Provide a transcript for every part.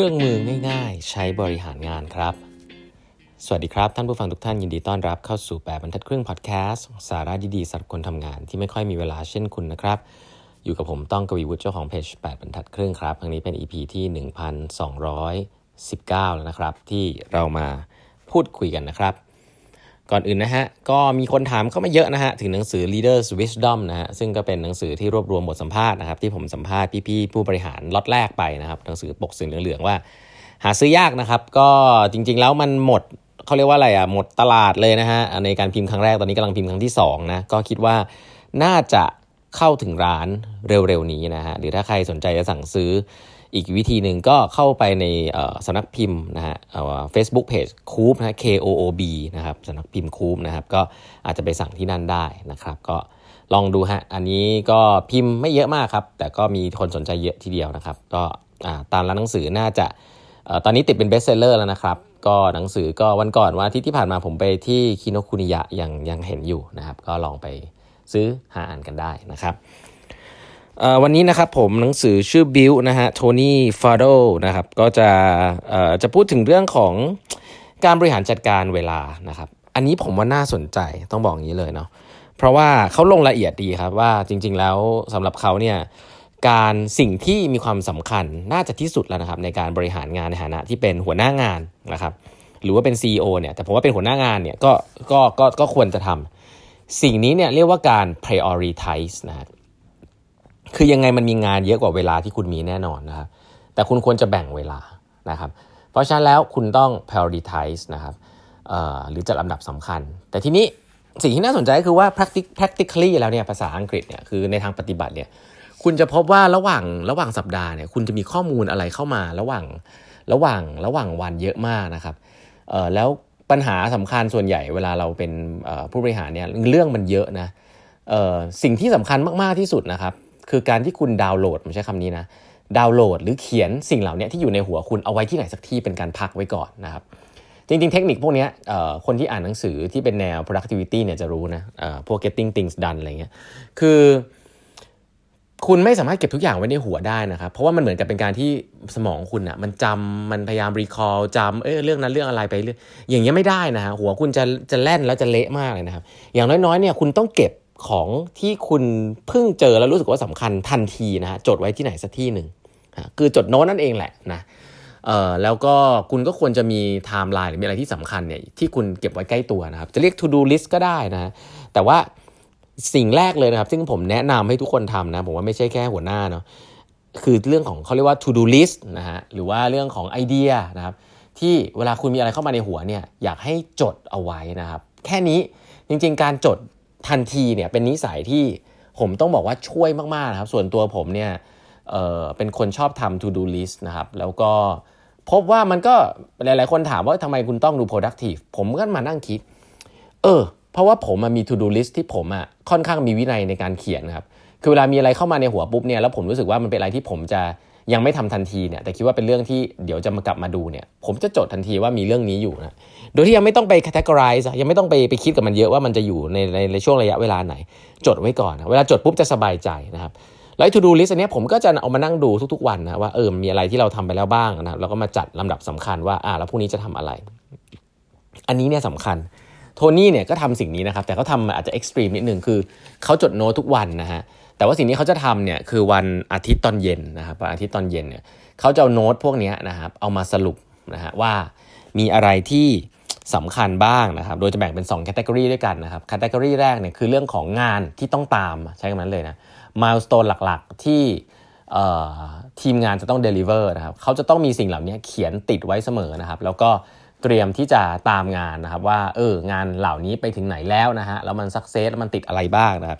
ครื่องมือง่ายๆ ใช้บริหารงานครับ สวัสดีครับ ท่านผู้ฟังทุกท่านยินดีต้อนรับเข้าสู่แปดบรรทัดครึ่งพอดแคสต์สาระดีๆสำหรับคนทำงานที่ไม่ค่อยมีเวลาเช่นคุณนะครับ อยู่กับผมต้องกวีวุฒิเจ้าของเพจ8บรรทัดครึ่งครับครั้งนี้เป็น EP ที่ 1219 แล้วนะครับ ที่เรามาพูดคุยกันนะครับ ก่อนอื่นนะฮะ ก็มีคนถามเข้ามาเยอะนะฮะ ถึงหนังสือ Leaders Wisdom นะฮะ ซึ่งก็เป็นหนังสือที่รวบรวมบทสัมภาษณ์นะครับ ที่ผมสัมภาษณ์พี่ๆผู้บริหารล็อตแรกไปนะครับ หนังสือปกสีเหลืองๆว่า หาซื้อยากนะครับ ก็จริงๆแล้วมันหมดเขาเรียกว่าอะไรอะ หมดตลาดเลยนะฮะ ในการพิมพ์ครั้งแรก ตอนนี้กำลังพิมพ์ครั้งที่2นะ ก็คิดว่าน่าจะเข้าถึงร้านเร็วๆนี้นะฮะ หรือถ้าใครสนใจจะสั่งซื้อ อีกวิธีหนึ่งก็เข้าไปในสำนักพิมพ์นะฮะเฟซบุ๊กเพจคูปนะ K O O B นะครับสำนักพิมพ์คูปนะครับก็อาจจะไปสั่งที่นั่นได้นะครับ ก็ลองดูฮะอันนี้ก็พิมพ์ไม่เยอะมากครับ แต่ก็มีคนสนใจเยอะทีเดียวนะครับ ก็ตามร้านหนังสือน่าจะตอนนี้ติดเป็น best seller แล้วนะครับ ก็หนังสือก็วันก่อนวันอาทิตย์ที่ผ่านมาผมไปที่คิโนคุนิยะยังยังเห็นอยู่นะครับ ก็ลองไปซื้อหาอ่านกันได้นะครับ วันนี้นะครับผมหนังสือชื่อ Build นะฮะ Tony Fadell นะครับก็จะจะพูดถึงเรื่องของการบริหารจัดการเวลานะครับ อันนี้ผมว่าน่าสนใจต้องบอกอย่างนี้เลยเนาะเพราะว่าเขาลงละเอียดดีครับว่าจริง ๆ แล้วสำหรับเขาเนี่ยการสิ่งที่มีความสำคัญน่าจะที่สุดแล้วนะครับ ในการบริหารงานในฐานะที่เป็นหัวหน้างานนะครับ หรือว่าเป็น CEO เนี่ยแต่ผมว่าเป็นหัวหน้างานเนี่ยก็ก็ก็ก็ควรจะทำสิ่งนี้เนี่ยเรียกว่าการ prioritize นะครับ คือยังไงมันมีงานเยอะกว่าเวลาที่คุณมีแน่นอนนะครับแต่คุณควรจะแบ่งเวลานะครับเพราะฉะนั้นแล้วคุณต้อง prioritize นะครับหรือจัดลำดับสำคัญ แต่ทีนี้สิ่งที่น่าสนใจก็คือว่า practically แล้วเนี่ยภาษาอังกฤษเนี่ยคือในทางปฏิบัติเนี่ยคุณจะพบว่าระหว่างระหว่างสัปดาห์เนี่ยคุณจะมีข้อมูลอะไรเข้ามาระหว่างระหว่างระหว่างวันเยอะมากนะครับแล้วปัญหาสำคัญส่วนใหญ่เวลาเราเป็นผู้บริหารเนี่ยเรื่องมันเยอะนะสิ่งที่สำคัญมาก ๆ ที่สุดนะครับ คือการที่คุณดาวน์โหลดผมใช้คำนี้นะดาวน์โหลดหรือเขียนสิ่งเหล่านี้ที่อยู่ในหัวคุณเอาไว้ที่ไหนสักที่เป็นการพักไว้ก่อนนะครับจริงๆ เทคนิคพวกนี้คนที่อ่านหนังสือที่เป็นแนว productivity เนี่ยจะรู้นะพวก getting things done อะไรเงี้ยคือคุณไม่สามารถเก็บทุกอย่างไว้ในหัวได้นะครับ เพราะว่ามันเหมือนกับเป็นการที่สมองคุณอะ่ะมันจำมันพยายามรีคอร์จำเออเรื่องนั้นเรื่องอะไรไปเรื่องอย่างเงี้ยไม่ได้นะฮะหัวคุณจะจะแล่นแล้วจะเละมากเลยนะครับ อย่างน้อยๆเนี่ยคุณต้องเก็บ ของที่คุณเพิ่งเจอแล้วรู้สึกว่าสำคัญทันทีนะฮะจดไว้ที่ไหนสักที่หนึ่งคือจดโน้ตนั่นเองแหละนะแล้วก็คุณก็ควรจะมีไทม์ไลน์หรือมีอะไรที่สำคัญเนี่ยที่คุณเก็บไว้ใกล้ตัวนะครับ จะเรียก to do list ก็ได้นะ แต่ว่าสิ่งแรกเลยนะครับ ซึ่งผมแนะนำให้ทุกคนทำนะ ผมว่าไม่ใช่แค่หัวหน้าเนาะคือเรื่องของเขาเรียกว่า to do list นะฮะหรือว่าเรื่องของไอเดียนะครับ ที่เวลาคุณมีอะไรเข้ามาในหัวเนี่ยอยากให้จดเอาไว้นะครับ แค่นี้จริงๆ การจด ทันทีเนี่ยเป็นนิสัยที่ผมต้องบอกว่าช่วยมากๆนะครับส่วนตัวผมเนี่ยเเป็นคนชอบทำ to do list นะครับ แล้วก็พบว่ามันก็หลายๆ คนถามว่าทำไมคุณต้องดู productive ผมก็มานั่งคิด เออ เพราะว่าผมมี to do list ที่ผมอะค่อนข้างมีวินัยในการเขียนครับ คือเวลามีอะไรเข้ามาในหัวปุ๊บเนี่ยแล้วผมรู้สึกว่ามันเป็นอะไรที่ผมจะ ยังไม่ทำทันทีเนี่ยแต่คิดว่าเป็นเรื่องที่เดี๋ยวจะมากลับมาดูเนี่ยผมจะจดทันทีว่ามีเรื่องนี้อยู่นะโดยที่ยังไม่ต้องไป categorize ยังไม่ต้องไปไปคิดกับมันเยอะว่ามันจะอยู่ในในในช่วงระยะเวลาไหน จดไว้ก่อนนะเวลาจดปุ๊บจะสบายใจนะครับแล้ว to do list อันนี้ผมก็จะเอามานั่งดูทุกๆวันนะว่าเออมีอะไรที่เราทำไปแล้วบ้างนะแล้วก็มาจัดลำดับสำคัญว่าอ่าแล้วพรุ่งนี้จะทำอะไร อันนี้เนี่ยสำคัญ โทนี่เนี่ยก็ทำสิ่งนี้นะครับ แต่เขาทำอาจจะเอ็กซ์ตรีมนิดนึงคือเขาจดโน้ตทุกวันนะฮะแต่ว่าสิ่งที่เขาจะทำเนี่ยคือวันอาทิตย์ตอนเย็นนะครับวันอาทิตย์ตอนเย็นเนี่ยเขาจะเอาโน้ตพวกนี้นะครับเอามาสรุปนะฮะว่ามีอะไรที่สำคัญบ้างนะครับ โดยจะแบ่งเป็น2 category ด้วยกันนะครับ category แรกเนี่ยคือเรื่องของงานที่ต้องตามใช้คำนั้นเลยนะ milestone หลักๆที่ทีมงานจะต้อง deliver นะครับเขาจะต้องมีสิ่งเหล่านี้เขียนติดไว้เสมอนะครับ แล้วก็ เตรียมที่จะตามงานนะครับว่าเอองานเหล่านี้ไปถึงไหนแล้วนะฮะแล้วมัน success แล้วมันติดอะไรบ้างนะครับ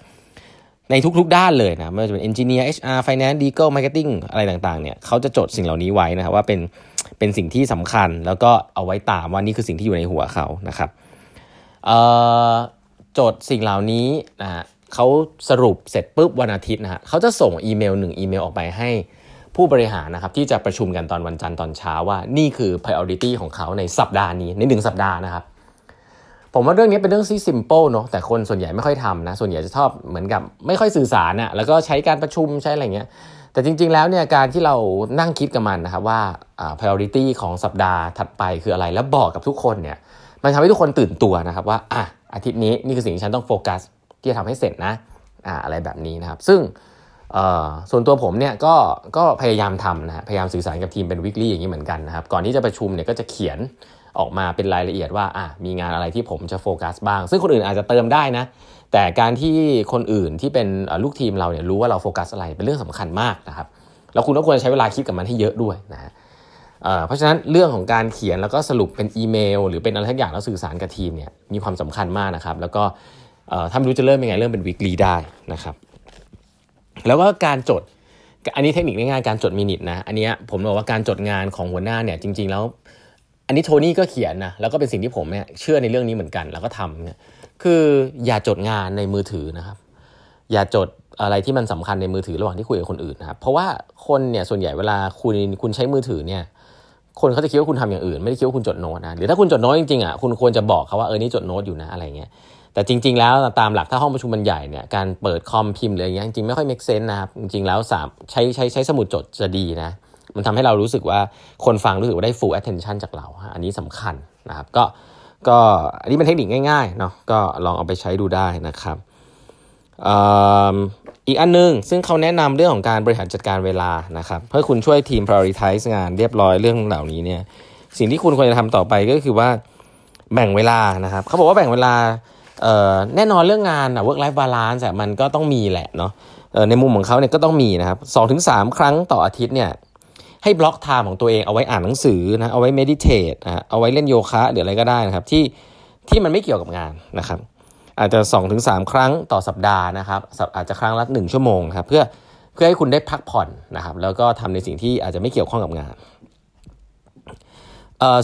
ในทุกๆด้านเลยนะไม่ว่าจะเป็น engineer HR finance legal marketing อะไรต่างๆเนี่ยเขาจะจดสิ่งเหล่านี้ไว้นะครับว่าเป็นเป็นสิ่งที่สำคัญ แล้วก็เอาไว้ตามว่านี่คือสิ่งที่อยู่ในหัวเขานะครับจดสิ่งเหล่านี้นะเขาสรุปเสร็จปุ๊บวันอาทิตย์นะฮะเขาจะส่งอีเมลหนึ่งอีเมลออกไปให้ ผู้บริหารนะครับที่จะประชุมกันตอนวันจันทร์ตอนเช้าว่านี่คือ priority ของเขาในสัปดาห์นี้ในหนึ่งสัปดาห์นะครับผมว่าเรื่องนี้เป็นเรื่องที่ simple เนาะแต่คนส่วนใหญ่ไม่ค่อยทำนะส่วนใหญ่จะชอบเหมือนกับไม่ค่อยสื่อสารนะ่ะแล้วก็ใช้การประชุมใช้อะไรเงี้ยแต่จริงๆแล้วเนี่ยการที่เรานั่งคิดกับมันนะครับว่า priority ของสัปดาห์ถัดไปคืออะไรแล้วบอกกับทุกคนเนี่ยมันทำให้ทุกคนตื่นตัวนะครับว่าอะอาทิตย์นี้นี่คือสิ่งที่ฉันต้องโฟกัสที่จะทำให้เสร็จนะอ่าอะไรแบบนี้นะครับ ซึ่ง ส่วนตัวผมเนี่ยก็ก็พยายามทำนะพยายามสื่อสารกับทีมเป็นวิกฤตอย่างนี้เหมือนกันนะครับก่อนที่จะประชุมเนี่ยก็จะเขียนออกมาเป็นรายละเอียดว่าอะมีงานอะไรที่ผมจะโฟกัสบ้าง ซึ่งคนอื่นอาจจะเติมได้นะ แต่การที่คนอื่นที่เป็นลูกทีมเราเนี่ยรู้ว่าเราโฟกัสอะไรเป็นเรื่องสำคัญมากนะครับแล้วคุณก็ควรใช้เวลาคิดกับมันให้เยอะด้วยนะฮะเพราะฉะนั้นเรื่องของการเขียนแล้วก็สรุปเป็นอีเมล หรือเป็นอะไรทักอย่างแล้วสื่อสารกับทีมเนี่ยมีความสำคัญมากนะครับ แล้วก็ถ้าไม่รู้จะเริ่มยังไงเริ่มเป็นวิกฤตได้นะครับ แล้วก็การจด อันนี้เทคนิคง่ายๆการจดมินิทนะ อันนี้ผมบอกว่าการจดงานของหัวหน้าเนี่ยจริง ๆ แล้ว อันนี้โทนี่ก็เขียนนะ แล้วก็เป็นสิ่งที่ผมเนี่ยเชื่อในเรื่องนี้เหมือนกัน แล้วก็ทำเนี่ย คืออย่าจดงานในมือถือนะครับ อย่าจดอะไรที่มันสำคัญในมือถือระหว่างที่คุยกับคนอื่นนะครับเพราะว่าคนเนี่ยส่วนใหญ่เวลาคุณคุณใช้มือถือเนี่ย คนเขาจะคิดว่าคุณทำอย่างอื่น ไม่ได้คิดว่าคุณจดโน้ตนะหรือถ้าคุณจดโน้ตจริงๆอะคุณควรจะบอกเขาว่าเออนี่จดโน้ตอยู่นะอะไรเงี้ย แต่จริง ๆ แล้วตามหลักถ้าห้องประชุมมันใหญ่เนี่ยการเปิดคอมพิมพ์อะไรเงี้ยจริงไม่ค่อย make sense นะครับจริงๆแล้วสามใช้ใช้ใช้สมุดจดจะดีนะมันทำให้เรารู้สึกว่าคนฟังรู้สึกว่าได้ full attention จากเรา อันนี้สำคัญนะครับก็ก็อันนี้เป็นเทคนิคง่ายๆเนาะก็ลองเอาไปใช้ดูได้นะครับอีกอันนึง ซึ่งเขาแนะนำเรื่องของการบริหารจัดการเวลานะครับเพื่อคุณช่วยทีม prioritize งานเรียบร้อยเรื่องเหล่านี้เนี่ยสิ่งที่คุณควรจะทำต่อไปก็คือว่าแบ่งเวลานะครับเขาบอกว่าแบ่งเวลา แน่นอนเรื่องงานอะ work life balance มันก็ต้องมีแหละเนาะในมุมของเขาเนี่ยก็ต้องมีนะครับสองถึงสามครั้งต่ออาทิตย์เนี่ยให้ block time ของตัวเองเอาไว้อ่านหนังสือนะเอาไว้ meditate นะเอาไว้เล่นโยคะหรืออะไรก็ได้นะครับที่ที่มันไม่เกี่ยวกับงานนะครับอาจจะ2งสครั้งต่อสัปดาห์นะครับอาจจะครั้งละ 1 ชั่วโมงครับเพื่อเพื่อให้คุณได้พักผ่อนนะครับแล้วก็ทำในสิ่งที่อาจจะไม่เกี่ยวข้องกับงาน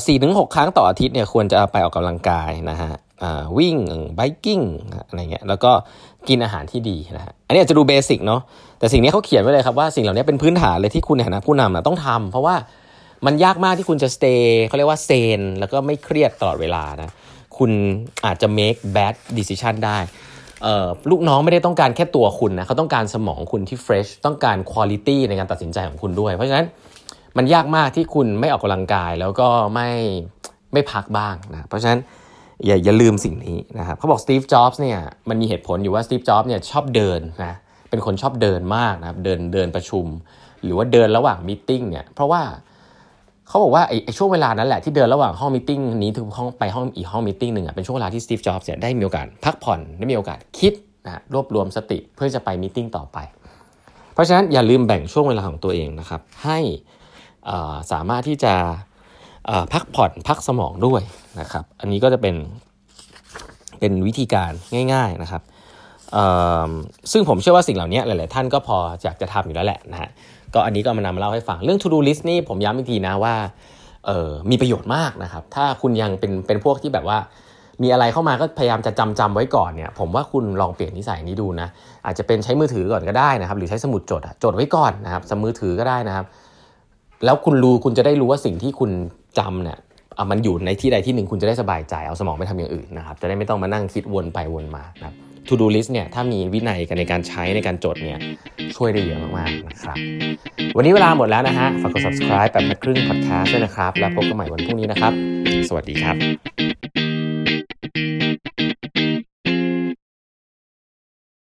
สี่ถึงหกครั้งต่ออาทิตย์เนี่ยควรจะไปออกกำลังกายนะฮะ วิ่ง biking อะไรเงี้ยแล้วก็กินอาหารที่ดีนะฮะอันนี้อาจจะดู basic เนาะแต่สิ่งนี้เขาเขียนไว้เลยครับว่าสิ่งเหล่านี้เป็นพื้นฐานเลยที่คุณในฐานะผู้นำต้องทำเพราะว่ามันยากมากที่คุณจะ stay เขาเรียกว่าเซนแล้วก็ไม่เครียดตลอดเวลานะคุณอาจจะ make bad decision ได้ลูกน้องไม่ได้ต้องการแค่ตัวคุณนะเขาต้องการสมองคุณที่ fresh ต้องการ quality ในการตัดสินใจของคุณด้วย เพราะฉะนั้นมันยากมากที่คุณไม่ออกกำลังกายแล้วก็ไม่ไม่พักบ้างนะเพราะฉะนั้น อย่าอย่าลืมสิ่งนี้นะครับเขาบอกสตีฟจ็อบส์เนี่ยมันมีเหตุผลอยู่ว่าสตีฟจ็อบส์เนี่ยชอบเดินนะเป็นคนชอบเดินมากนะครับเดินเดินประชุม หรือว่าเดินระหว่างมิ팅เนี่ยเพราะว่าเขาบอกว่าไอ้ช่วงเวลานั้นแหละที่เดินระหว่างห้องมิ팅นี้ถึงห้องไปห้องอีกห้องมิ팅หนึ่งอ่ะเป็นช่วงเวลาที่สตีฟจ็อบส์เนี่ยได้มีโอกาสพักผ่อนได้มีโอกาสคิดนะรวบรวมสติเพื่อจะไปมิ팅ต่อไป เพราะฉะนั้นอย่าลืมแบ่งช่วงเวลาของตัวเองนะครับให้สามารถที่จะ พักผ่อนพักสมองด้วยนะครับ อันนี้ก็จะเป็นเป็นวิธีการง่าย ๆนะครับซึ่งผมเชื่อว่าสิ่งเหล่านี้หลาย ๆ ท่านก็พออยากจะทำอยู่แล้วแหละนะฮะก็อันนี้ก็มานำมาเล่าให้ฟังเรื่อง to do list นี่ผมย้ำอีกทีนะว่ามีประโยชน์มากนะครับ ถ้าคุณยังเป็นเป็นพวกที่แบบว่า มีอะไรเข้ามาก็พยายามจะจำจำไว้ก่อนเนี่ย ผมว่าคุณลองเปลี่ยนนิสัยนี้ดูนะ อาจจะเป็นใช้มือถือก่อนก็ได้นะครับ หรือใช้สมุดจดจดไว้ก่อนนะครับสมือถือก็ได้นะครับ แล้วคุณรู้คุณจะได้รู้ว่าสิ่งที่คุณ จำเนี่ยมันอยู่ในที่ใดที่หนึ่งคุณจะได้สบายใจเอาสมองไปทำอย่างอื่นนะครับจะได้ไม่ต้องมานั่งคิดวนไปวนมานะครับ To Do List เนี่ยถ้ามีวินัยกันในการใช้ในการจดเนี่ยช่วยได้เยอะมากๆนะครับ วันนี้เวลาหมดแล้วนะฮะฝากกด subscribe แบบคครึ่ง podcast ด้วยนะครับ แล้วพบกันใหม่วันพรุ่งนี้นะครับ สวัสดีครับ